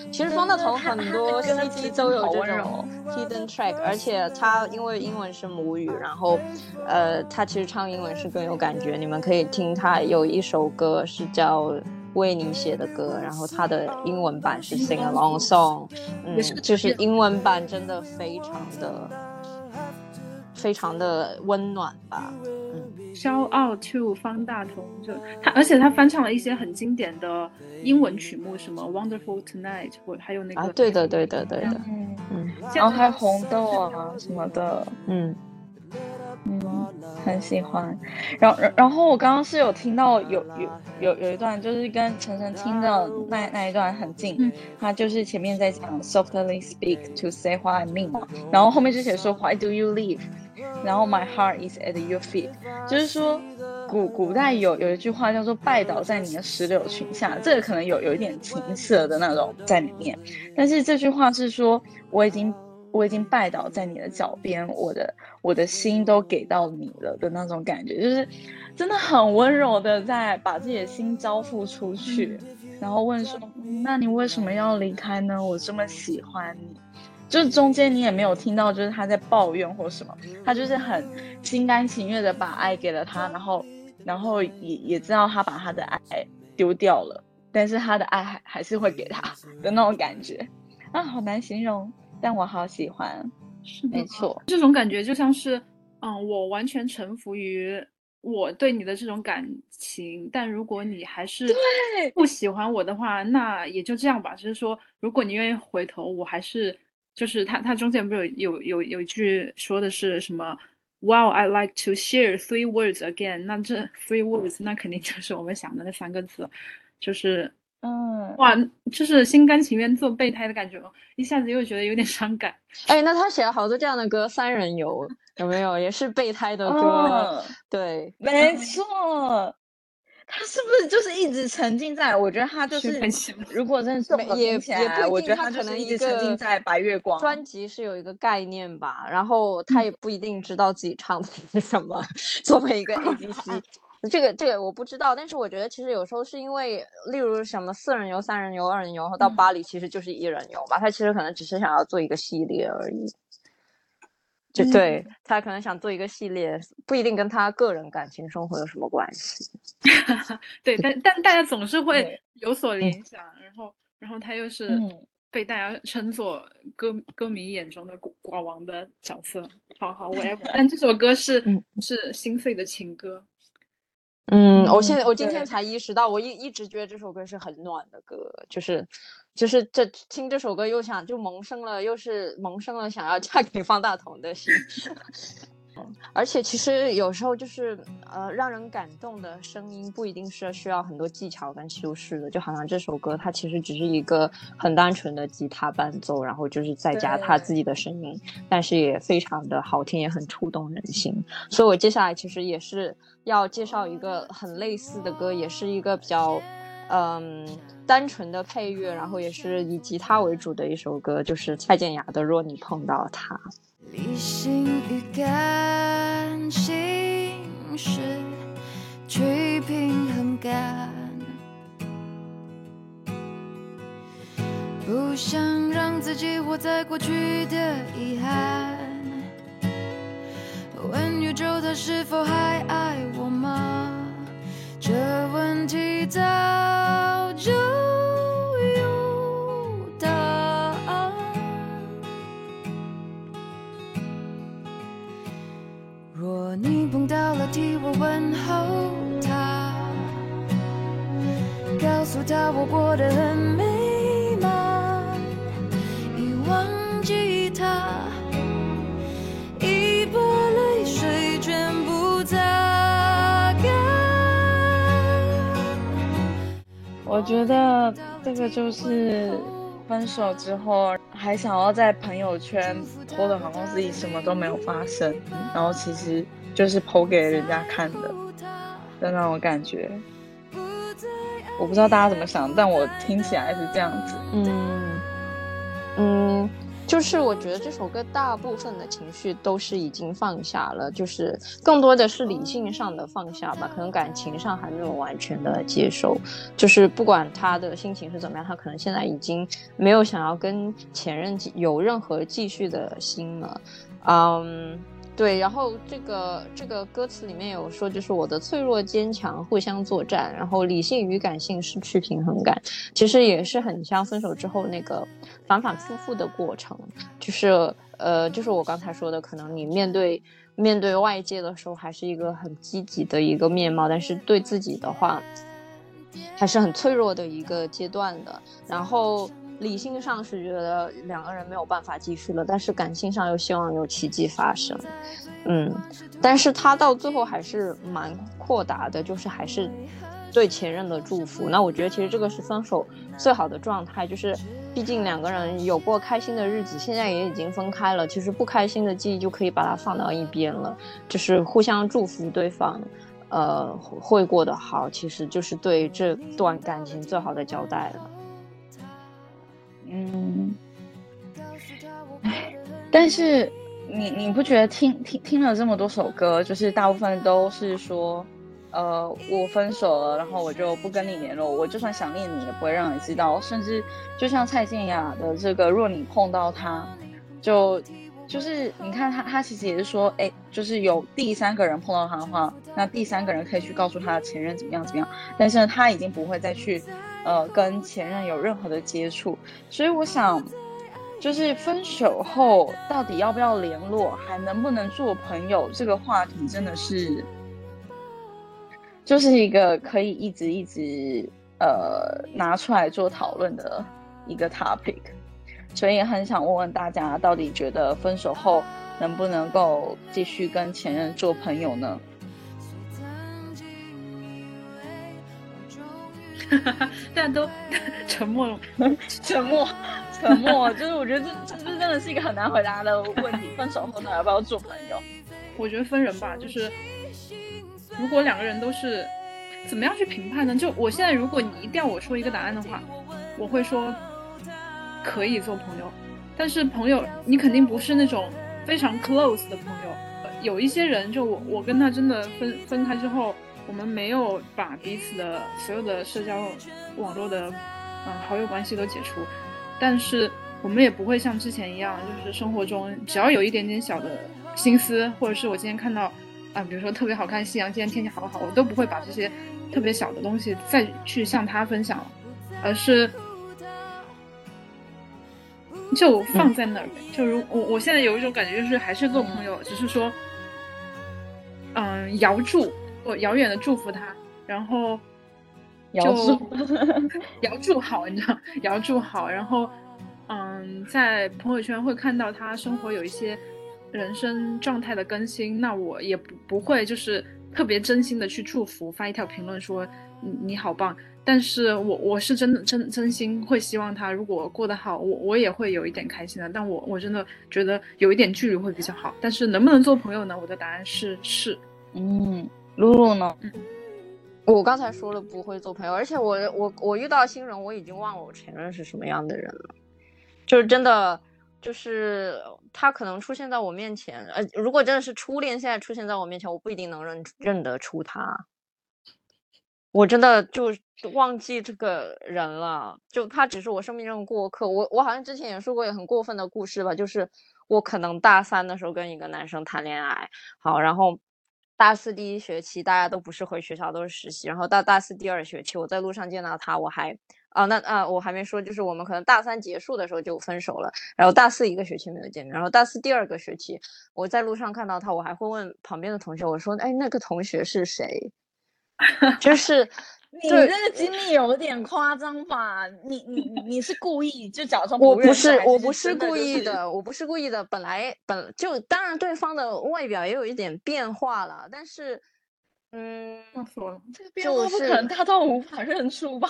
C: 其实方大同很多 CD 都有这种 hidden track，而且他因为英文是母语，然后呃，他其实唱英文是更有感觉。你们可以听他有一首歌是叫。为你写的歌，然后它的英文版是 Sing Along Song，嗯，就是英文版真的非常的非常的温暖吧。
B: 嗯，骄傲 to 方大同，就他，而且他翻唱了一些很经典的英文曲目，什么 Wonderful Tonight，或还有那个
C: 啊，对的，对的，对的，
A: 嗯，然后还有红豆啊什么的，
C: 嗯。
A: 嗯，很喜欢。然后，然后我刚刚是有听到有有有有一段，就是跟晨晨听的那那一段很近。他就是前面在讲 softly speak to say what I mean 嘛，然后后面就写说 Why do you leave？然后 My heart is at your feet。就是说古古代有有一句话叫做拜倒在你的石榴裙下，这个可能有有一点情色的那种在里面。但是这句话是说我已经。我已经拜倒在你的脚边，我的我的心都给到你了的那种感觉，就是真的很温柔的在把自己的心交付出去。然后问说，那你为什么要离开呢？我这么喜欢你，就是中间你也没有听到，就是他在抱怨或什么，他就是很心甘情愿的把爱给了他，然后，然后也也知道他把他的爱丢掉了，但是他的爱还还是会给他的那种感觉，啊，好难形容，但我好喜欢，是没错，
B: 这种感觉就像是，嗯，我完全臣服于。我对你的这种感情，但如果你还是不喜欢我的话，那也就这样吧。就是说，如果你愿意回头，我还是就是他他中间不是有有有有一句说的是什么？Wow, I like to share three words again。那这 three words，那肯定就是我们想的那三个字，就是
A: 嗯，
B: 哇，就是心甘情愿做备胎的感觉，一下子又觉得有点伤感。
C: 哎，那他写了好多这样的歌，《三人游》。有没有也是备胎的歌？对，
A: 没错。他是不是就是一直沉浸在？我觉得他就是，如果真的是
C: 也
A: 也
C: 不
A: 我觉得他可能一直沉浸在白月光。
C: 专辑是有一个概念吧，然后 他也不一定知道自己唱的是什么。作为一个 A B C，这个这个我不知道，但是我觉得其实有时候是因为，例如什么四人游、三人游、二人游，到巴黎其实就是一人游吧。他其实可能只是想要做一个系列而已。就对他可能想做一个系列，不一定跟他个人感情生活有什么关系。
B: 对，但但大家总是会有所联想，然后然后他又是被大家称作歌歌迷眼中的寡王的角色。好好，whatever。但这首歌是是心碎的情歌。
C: 嗯，我现在我今天才意识到，我一一直觉得这首歌是很暖的歌，就是。就是这听这首歌又想就萌生了，又是萌生了想要嫁给方大同的心。而且其实有时候就是呃让人感动的声音不一定是需要很多技巧跟修饰的，就好像这首歌它其实只是一个很单纯的吉他伴奏，然后就是再加他自己的声音，但是也非常的好听，也很触动人心。所以我接下来其实也是要介绍一个很类似的歌，也是一个比较。嗯，单纯的配乐，然后也是以吉他为主的一首歌，就是蔡健雅的《若你碰到他》。理性与感性是去平衡感，不想让自己活在过去的遗憾。问宇宙它是否还爱我吗？这问题早就替我问候他，告诉他我过得很美满，已忘记他。
A: 一把泪水全部擦干我觉得这个就是分手之后还想要在朋友圈拖的，好像自己什么都没有发生，然后其实就是剖给人家看的的那种感觉。我不知道大家怎么想，但我听起来是这样子。
C: 嗯嗯。就是我觉得这首歌大部分的情绪都是已经放下了，就是更多的是理性上的放下吧，可能感情上还没有完全的接受。就是不管他的心情是怎么样，他可能现在已经没有想要跟前任有任何继续的心了。嗯。对，然后这个这个歌词里面有说，就是我的脆弱坚强互相作战，然后理性与感性失去平衡感，其实也是很像分手之后那个反反复复的过程，就是呃，就是我刚才说的，可能你面对面对外界的时候还是一个很积极的一个面貌，但是对自己的话还是很脆弱的一个阶段的，然后。理性上是觉得两个人没有办法继续了，但是感性上又希望有奇迹发生，嗯，但是他到最后还是蛮豁达的，就是还是对前任的祝福。那我觉得其实这个是分手最好的状态，就是毕竟两个人有过开心的日子，现在也已经分开了，其实不开心的记忆就可以把它放到一边了，就是互相祝福对方，呃，会过得好，其实就是对这段感情最好的交代了。
A: 嗯，但是你你不觉得听听听了这么多首歌，就是大部分都是说，呃，我分手了，然后我就不跟你联络，我就算想念你，也不会让你知道。甚至就像蔡健雅的这个，若你碰到他，就就是你看他，他其实也是说，哎，就是有第三个人碰到他的话，那第三个人可以去告诉他的前任怎么样怎么样，但是他已经不会再去，呃，跟前任有任何的接触。所以我想，就是分手后到底要不要联络，还能不能做朋友，这个话题真的是。就是一个可以一直一直呃拿出来做讨论的一个 topic，所以很想问问大家，到底觉得分手后能不能够继续跟前任做朋友呢？
B: 哈哈哈，大家都沉默了，
A: 沉默，沉默，就是我觉得这这真的是一个很难回答的问题。分手后呢，要不要做朋友？
B: 我觉得分人吧，就是。如果两个人都是，怎么样去评判呢？就我现在，如果你一定要我说一个答案的话，我会说可以做朋友，但是朋友你肯定不是那种非常 close 的朋友。有一些人，就我我跟他真的分分开之后，我们没有把彼此的所有的社交网络的嗯好友关系都解除，但是我们也不会像之前一样，就是生活中只要有一点点小的心思，或者是我今天看到。啊，比如说特别好看夕阳，今天天气好不好，我都不会把这些特别小的东西再去向他分享了，而是就放在那儿。就如我我现在有一种感觉，就是还是做朋友，只是说，嗯，遥祝我遥远的祝福他，然后
A: 遥祝
B: 遥祝好，你知道，遥祝好，然后嗯，在朋友圈会看到他生活有一些。人生状态的更新，那我也不不会就是特别真心的去祝福，发一条评论说你你好棒。但是我我是真的真真心会希望他如果过得好，我我也会有一点开心的。但我我真的觉得有一点距离会比较好。但是能不能做朋友呢？我的答案是是。
A: 嗯，露露呢？
C: 嗯，我刚才说了不会做朋友，而且我我我遇到新人，我已经忘了我前任是什么样的人了，就是真的。就是他可能出现在我面前，呃，如果真的是初恋，现在出现在我面前，我不一定能认认得出他。我真的就忘记这个人了，就他只是我生命中的过客。我我好像之前也说过也很过分的故事吧，就是我可能大三的时候跟一个男生谈恋爱，好，然后大四第一学期大家都不是回学校，都是实习，然后到大四第二学期我在路上见到他，我还。啊，那啊，我还没说，就是我们可能大三结束的时候就分手了，然后大四一个学期没有见面，然后大四第二个学期我在路上看到他，我还会问旁边的同学，我说，哎，那个同学是谁？就是
A: 你这个经历有点夸张吧？你你你是故意就假装
C: 我
A: 不
C: 是我不
A: 是
C: 故意的，我不是故意的，本来本就当然对方的外表也有一点变化了，但是嗯，
A: 说了，这个变化不可能大到无法认出吧？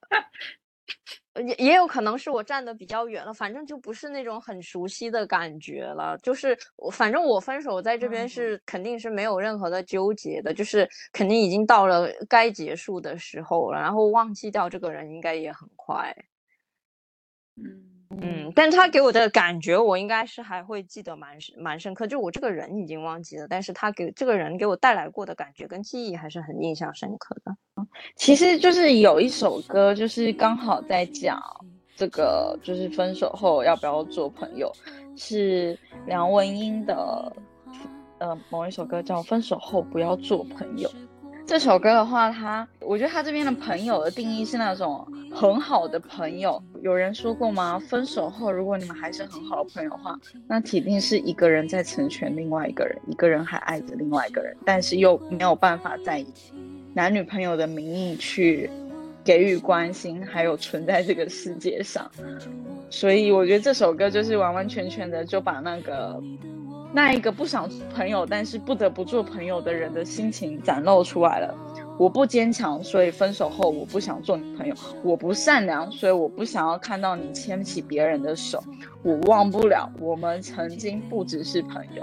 C: 也也有可能是我站的比较远了，反正就不是那种很熟悉的感觉了。就是我，反正我分手在这边是肯定是没有任何的纠结的，就是肯定已经到了该结束的时候了，然后忘记掉这个人应该也很快。
B: 嗯。
C: 嗯，但他给我的感觉，我应该是还会记得蛮蛮深刻。就我这个人已经忘记了，但是他给这个人给我带来过的感觉跟记忆还是很印象深刻的。
A: 其实就是有一首歌，就是刚好在讲这个，就是分手后要不要做朋友，是梁文音的，呃，某一首歌叫《分手后不要做朋友》。这首歌的话，他我觉得他这边的朋友的定义是那种很好的朋友。有人说过吗？分手后，如果你们还是很好的朋友的话，那铁定是一个人在成全另外一个人，一个人还爱着另外一个人，但是又没有办法在男女朋友的名义去给予关心，还有存在这个世界上。所以我觉得这首歌就是完完全全的就把那个。那一个不想朋友，但是不得不做朋友的人的心情展露出来了。我不坚强，所以分手后我不想做你朋友；我不善良，所以我不想要看到你牵起别人的手。我忘不了我们曾经不只是朋友，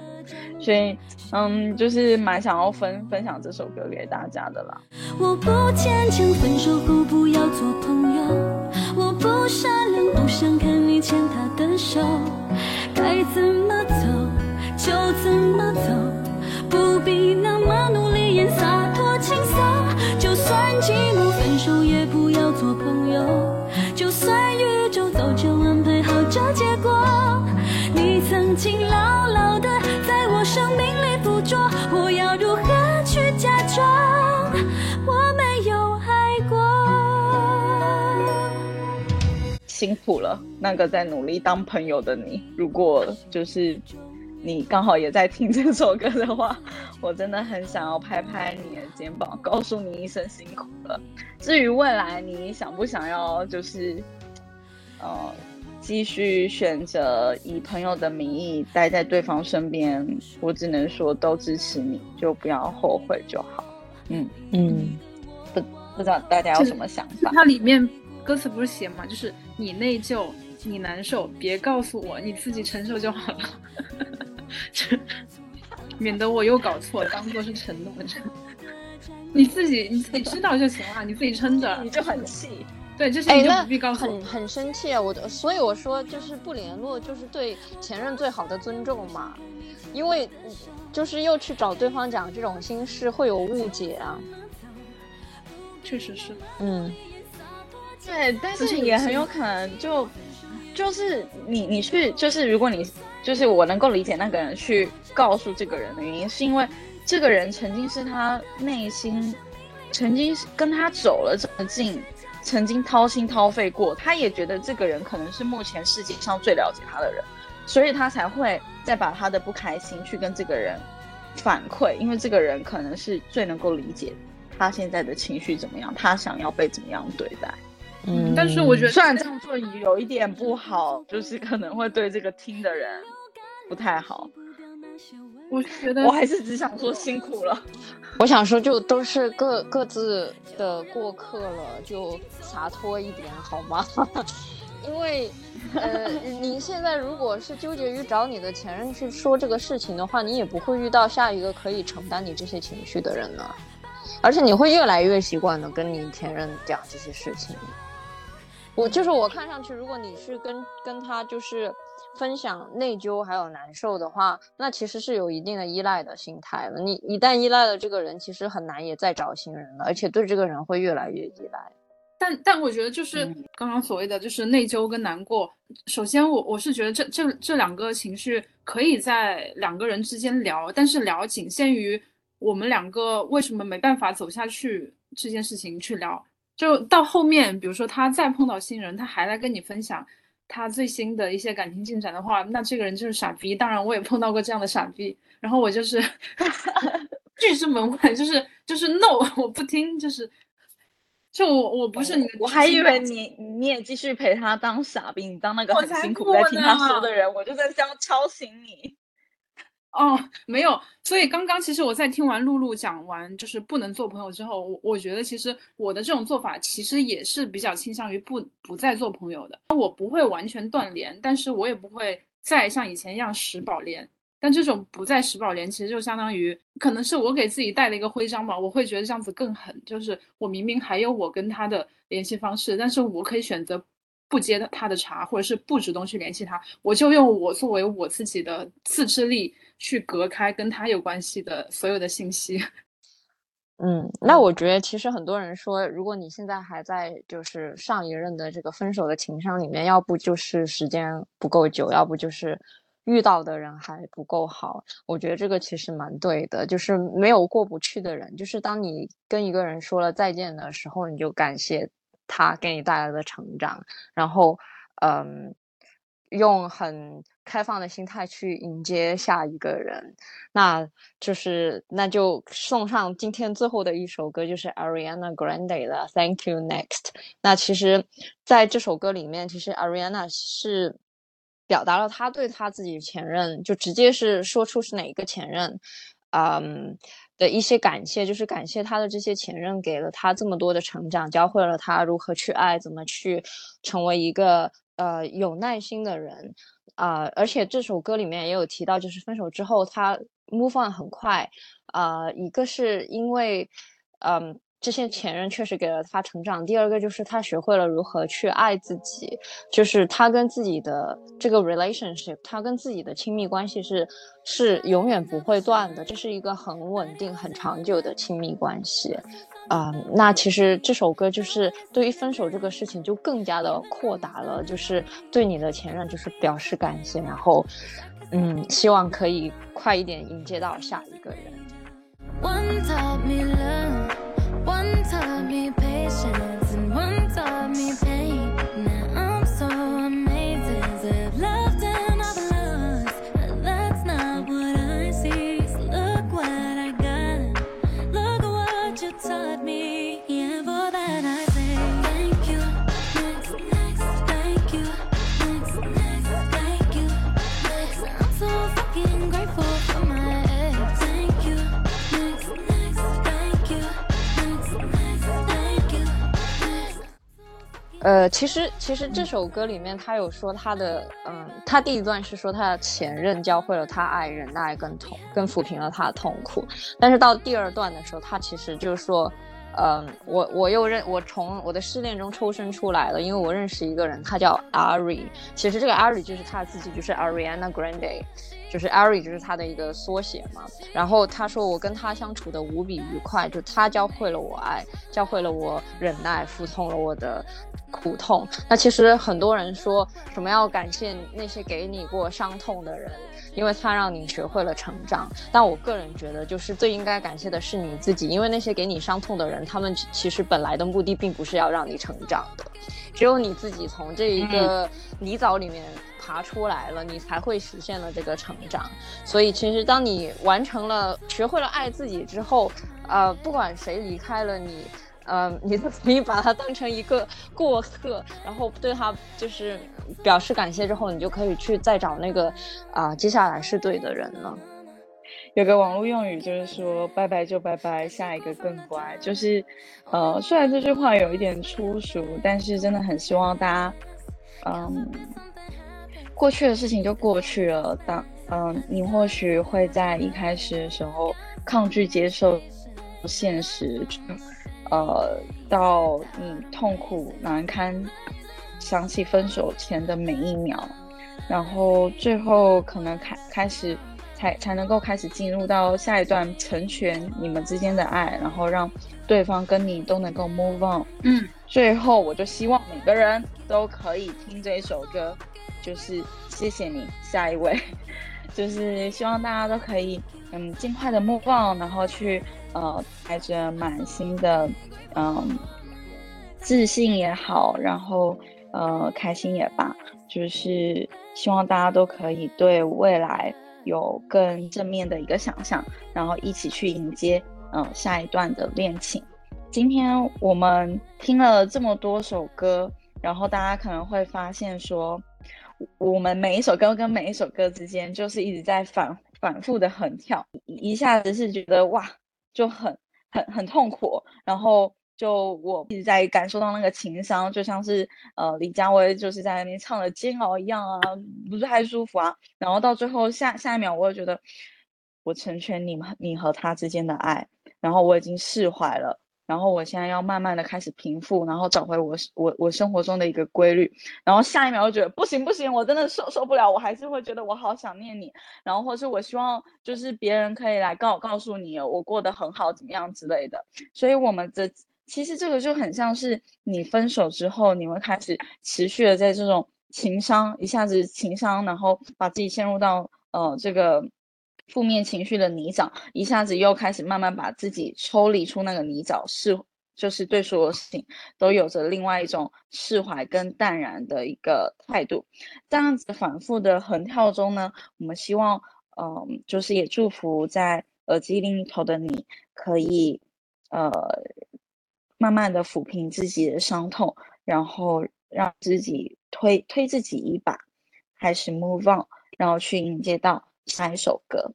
A: 所以，嗯，就是蛮想要分分享这首歌给大家的啦。
E: 我不坚强，分手后不要做朋友；我不善良，不想看你牵他的手。该怎么走？就怎么走不必那么努力也洒脱轻松
F: 就算寂寞分手也不要做朋友就
G: 算
F: 宇宙早就安排好这结果
G: 你
F: 曾经牢牢的在我生命里捕捉我要如何去假装我没有爱过？
A: 辛苦了那个在努力当朋友的你如果就是你刚好也在听这首歌的话，我真的很想要拍拍你的肩膀，告诉你一声辛苦了。至于未来你想不想要，就是呃继续选择以朋友的名义待在对方身边，我只能说都支持你，就不要后悔就好。嗯
C: 嗯，
A: 不不知道大家有什么想法？
B: 它里面歌词不是写嘛，就是你内疚，你难受，别告诉我，你自己承受就好了，免得我又搞错，当做是承诺。你自己你自己知道就行了，你自己撑着，
A: 你就很气。
B: 对，这些
C: 哎，
B: 你就不必告诉我。
C: 很很生气啊！我的所以我说，就是不联络，就是对前任最好的尊重嘛。因为嗯就是又去找对方讲这种心事，会有误解啊。
B: 确实是，
C: 嗯
A: 对，但
B: 是
A: 是也很有可能就就是你你去就是如果你就是我能够理解那个人去告诉这个人的原因，是因为这个人曾经是他内心曾经跟他走了这么近，曾经掏心掏肺过，他也觉得这个人可能是目前世界上最了解他的人，所以他才会再把他的不开心去跟这个人反馈，因为这个人可能是最能够理解他现在的情绪怎么样，他想要被怎么样对待。
C: 嗯，
B: 但是我觉得
A: 虽然这样做有一点不好，就是可能会对这个听的人不太好。
B: 我觉得
A: 我还是只想说辛苦了。
C: 我想说，就都是各各自的过客了，就洒脱一点好吗？因为，呃，你现在如果是纠结于找你的前任去说这个事情的话，你也不会遇到下一个可以承担你这些情绪的人呢。而且你会越来越习惯的跟你前任讲这些事情。我就是我看上去，如果你是跟跟他就是分享内疚还有难受的话，那其实是有一定的依赖的心态了。你一旦依赖了这个人，其实很难也再找新人了，而且对这个人会越来越依赖。
B: 但但我觉得就是
A: 嗯
B: 刚刚所谓的就是内疚跟难过。首先我我是觉得这这这两个情绪可以在两个人之间聊，但是聊仅限于我们两个为什么没办法走下去这件事情去聊。就到后面，比如说他再碰到新人，他还来跟你分享他最新的一些感情进展的话，那这个人就是傻逼。当然我也碰到过这样的傻逼，然后我就是 拒之门外，就是就是 no，我不听，就是。就我我不是你的
A: 我还以为你你也继续陪他当傻逼，你当那个很辛苦
B: 不
A: 在听他说的人，我就在这样敲醒你。
B: 哦，没有，所以刚刚其实我在听完露露讲完就是不能做朋友之后，我我觉得其实我的这种做法其实也是比较倾向于不不再做朋友的。我不会完全断联，但是我也不会再像以前一样死保连。但这种不再死保连，其实就相当于可能是我给自己带了一个徽章吧，我会觉得这样子更狠。就是我明明还有我跟他的联系方式，但是我可以选择不接他的茬，或者是不主动去联系他，我就用我作为我自己的自制力去隔开跟他有关系的所有的信息。
C: 嗯，那我觉得其实很多人说，如果你现在还在就是上一任的这个分手的情伤里面，要不就是时间不够久，要不就是遇到的人还不够好。我觉得这个其实蛮对的，就是没有过不去的人，就是当你跟一个人说了再见的时候，你就感谢他给你带来的成长，然后嗯，用很开放的心态去迎接下一个人。那就是那就送上今天最后的一首歌，就是 Ariana Grande 的《Thank You Next》。那其实在这首歌里面，其实 Ariana 是表达了她对她自己前任，就直接是说出是哪一个前任，嗯的一些感谢，就是感谢她的这些前任给了她这么多的成长，教会了她如何去爱，怎么去成为一个呃有耐心的人。啊、而且这首歌里面也有提到，就是分手之后他 move on 很快，啊、一个是因为，嗯，这些前任确实给了他成长，第二个就是他学会了如何去爱自己，就是他跟自己的这个 relationship，他跟自己的亲密关系是是永远不会断的，这是一个很稳定、很长久的亲密关系。啊、那其实这首歌就是对于分手这个事情就更加的扩大了，就是对你的前任就是表示感谢，然后嗯，希望可以快一点迎接到下一个人。
F: One taught me love, one taught me patience,
C: 呃，其实其实这首歌里面他有说他的，嗯，他第一段是说他的前任教会了他爱、忍耐跟痛，跟抚平了他的痛苦。但是到第二段的时候，他其实就是说，嗯，我我又认我从我的失恋中抽身出来了，因为我认识一个人，他叫 Ari。其实这个 Ari 就是他自己，就是 Ariana Grande。就是 Ari 就是他的一个缩写嘛，然后他说我跟他相处的无比愉快，就他教会了我爱，教会了我忍耐，服从了我的苦痛。那其实很多人说什么要感谢那些给你过伤痛的人，因为他让你学会了成长。但我个人觉得，就是最应该感谢的是你自己，因为那些给你伤痛的人，他们其实本来的目的并不是要让你成长的，只有你自己从这一个泥沼里面。爬出来了，你才会实现了这个成长。所以，其实当你完成了、学会了爱自己之后，呃，不管谁离开了你，呃，你你把它当成一个过客，然后对他就是表示感谢之后，你就可以去再找那个啊、接下来是对的人了。
A: 有个网络用语就是说“拜拜就拜拜，下一个更乖”。就是，呃，虽然这句话有一点粗俗，但是真的很希望大家，嗯，过去的事情就过去了。当嗯，你或许会在一开始的时候抗拒接受现实，呃，到你痛苦难堪，想起分手前的每一秒，然后最后可能开开始。才才能够开始进入到下一段成全你们之间的爱，然后让对方跟你都能够 move on。
B: 嗯，
A: 最后我就希望每个人都可以听这一首歌，就是谢谢你，下一位，就是希望大家都可以嗯尽快的 move on，然后去呃带着满心的嗯自信也好，然后呃开心也罢，就是希望大家都可以对未来。有更正面的一个想象，然后一起去迎接嗯、呃、下一段的恋情。今天我们听了这么多首歌，然后大家可能会发现说，我们每一首歌跟每一首歌之间就是一直在反反复的横跳，一下子是觉得哇就很很很痛苦，然后。就我一直在感受到那个情伤，就像是呃李佳薇就是在那边唱的煎熬一样啊，不是太舒服啊。然后到最后下下一秒，我又觉得我成全你们你和他之间的爱，然后我已经释怀了。然后我现在要慢慢的开始平复，然后找回我我我生活中的一个规律。然后下一秒又觉得不行不行，我真的受受不了，我还是会觉得我好想念你。然后或是我希望就是别人可以来告告诉你我过得很好怎么样之类的。所以我们的。其实这个就很像是你分手之后，你会开始持续的在这种情伤，一下子情伤，然后把自己陷入到呃这个负面情绪的泥沼，一下子又开始慢慢把自己抽离出那个泥沼，释就是对所有事情都有着另外一种释怀跟淡然的一个态度。这样子反复的横跳中呢，我们希望嗯、就是也祝福在耳机另一头的你可以呃。慢慢的抚平自己的伤痛，然后让自己推推自己一把，开始 move on，然后去迎接到下一首歌。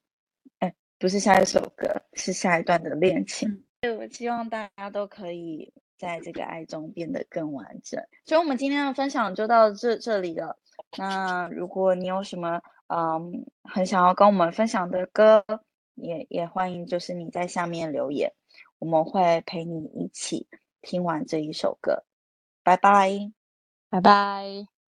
A: 哎，不是下一首歌，是下一段的恋情。对、我希望大家都可以在这个爱中变得更完整。所以，我们今天的分享就到这这里了。那如果你有什么嗯很想要跟我们分享的歌，也也欢迎就是你在下面留言。我们会陪你一起听完这一首歌，拜拜，
C: 拜拜。